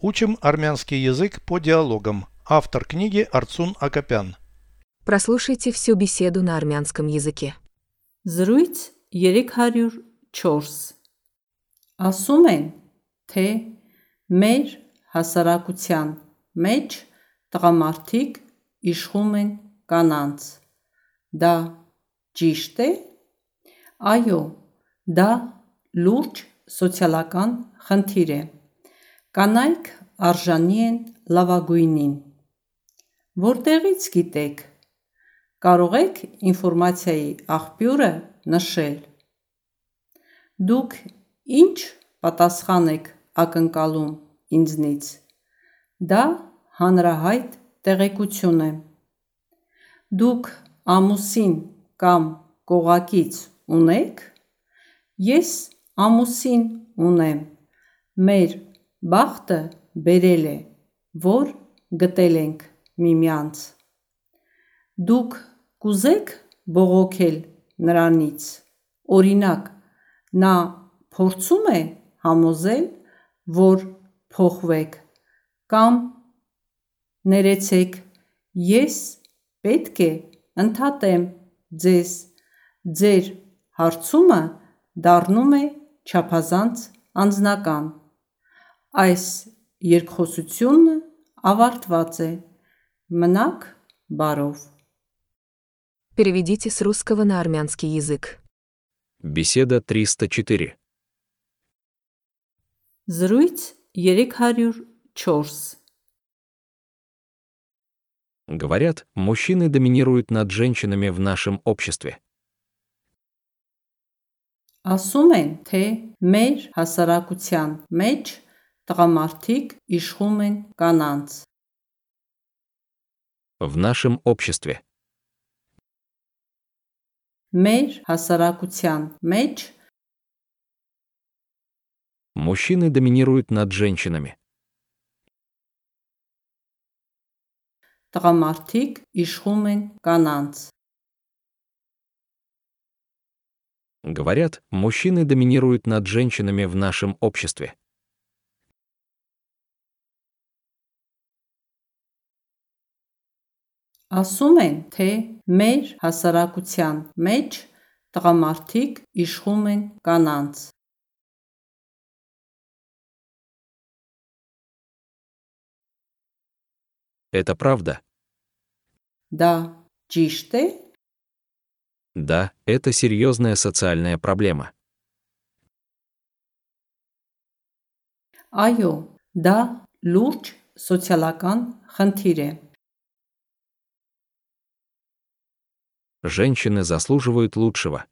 Учим армянский язык по диалогам. Автор книги Арцун Акопян. Прослушайте всю беседу на армянском языке. Զրույց 304 Ասում են, թե մեր հասարակության մեջ տղամարդիկ իշխում են կանանց։ Դա ճիշտ է։ Այո, դա լուրջ սոցիալական խնդիր է։ Կանայք արժանի են լավագույնին։ Որտեղից գիտեք։ Կարող եք ինֆորմացիայի աղբյուրը նշել։ Դուք ինչ պատասխան եք ակնկալում ինձնից։ Դա հանրահայտ տեղեկություն է։ Դուք ամուսին կամ կողակից ունեք։ Ես ամուսին ունեմ։ Մեր բախտը բերել է, որ գտել ենք միմյանց։ Դուք կուզեք բողոքել նրանից։ Օրինակ, նա փորձում է համոզել, որ փոխվեք կամ ներեցեք, ես պետք է ընդհատեմ ձեզ։ Ձեր հարցումը դառնում է չափազանց անձնական։ Այս երկխոսությունը ավարտված է։ Մնաք բարով։ Переведите с русского на армянский язык. Беседа 304. Զրույց 304 Говорят, мужчины доминируют над женщинами в нашем обществе. Ասում են, թե մեր հասարակության մեջ տղամարդիկ իշխում են կանանց։ В нашем обществе. Մեր հասարակության մեջ Мужчины доминируют над женщинами. տղամարդիկ իշխում են կանանց։ Говорят, мужчины доминируют над женщинами в нашем обществе. Ասում են, թե մեր հասարակության մեջ տղամարդիկ իշխում են կանանց։ Это правда? Դա ճիշտ է։ Да, это серьезная социальная проблема. Այո, դա լուրջ սոցիալական խնդիր է։ Женщины заслуживают лучшего.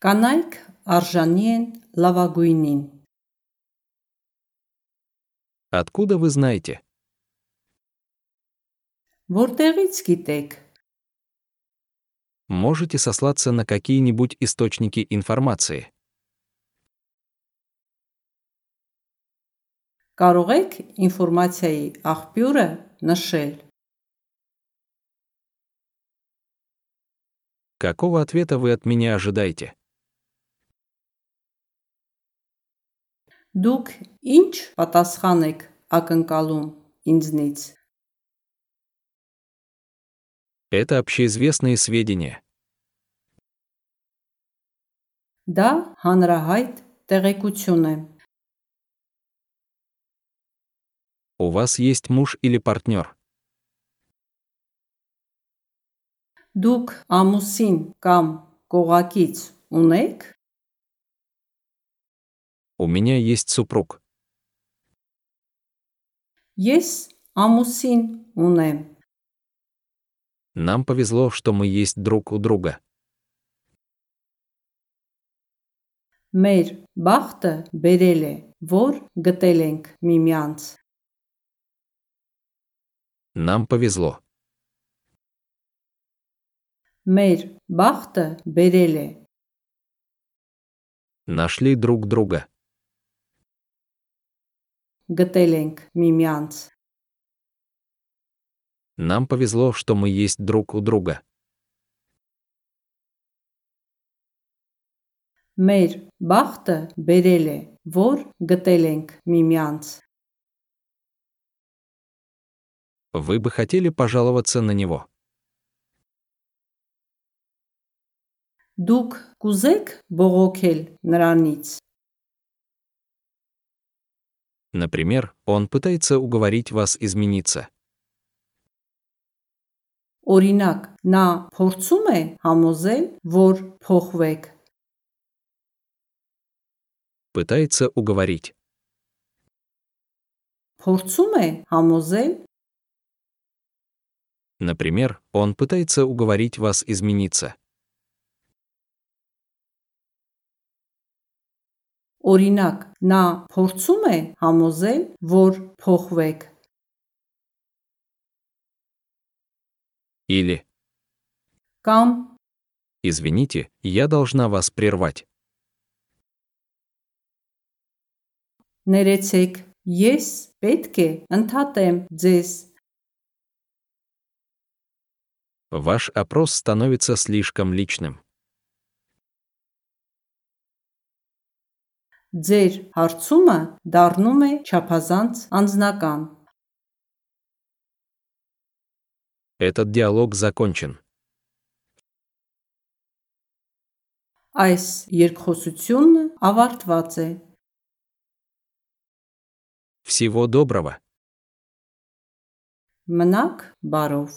Կանայք արժանի են լավագույնին։ Откуда вы знаете? Որտեղից գիտեք։ Можете сослаться на какие-нибудь источники информации. Կարող եք ինֆորմացիայի աղբյուրը նշել։ Какого ответа вы от меня ожидаете? Դուք ինչ պատասխան եք ակնկալում ինձնից։ Это общеизвестные сведения. Դա հանրահայտ տեղեկություն է։ У вас есть муж или партнер? Դուք ամուսին կամ կողակից ունեք։ У меня есть супруг. Ես ամուսին ունեմ։ Нам повезло, что мы есть друг у друга. Մեր բախտը բերել է, որ գտել ենք միմյանց։ Нам повезло. Մեր բախտը բերել է, Нашли друг друга. գտել ենք միմյանց։ Нам повезло, что мы есть друг у друга. Մեր բախտը բերել է, որ գտել ենք միմյանց։ Вы бы хотели пожаловаться на него. Դուք կուզեք բողոքել նրանից։ Например, он пытается уговорить вас измениться. Օրինակ, նա փորձում է համոզել, որ փոխվեք։ Пытается уговорить. Փորձում է համոզել, Например, он пытается уговорить вас измениться. օրինակ, նա փորձում է համոզել, որ փոխվեք։ Или Կամ «Извините, я должна вас прервать». ներեցեք, ես պետք է ընդհատեմ ձեզ։ Ваш опрос становится слишком личным. Ձեր հարցումը դառնում է չափազանց անձնական։ Этот диалог закончен. Այս երկխոսությունը ավարտված է։ Всего доброго. Մնաք բարով։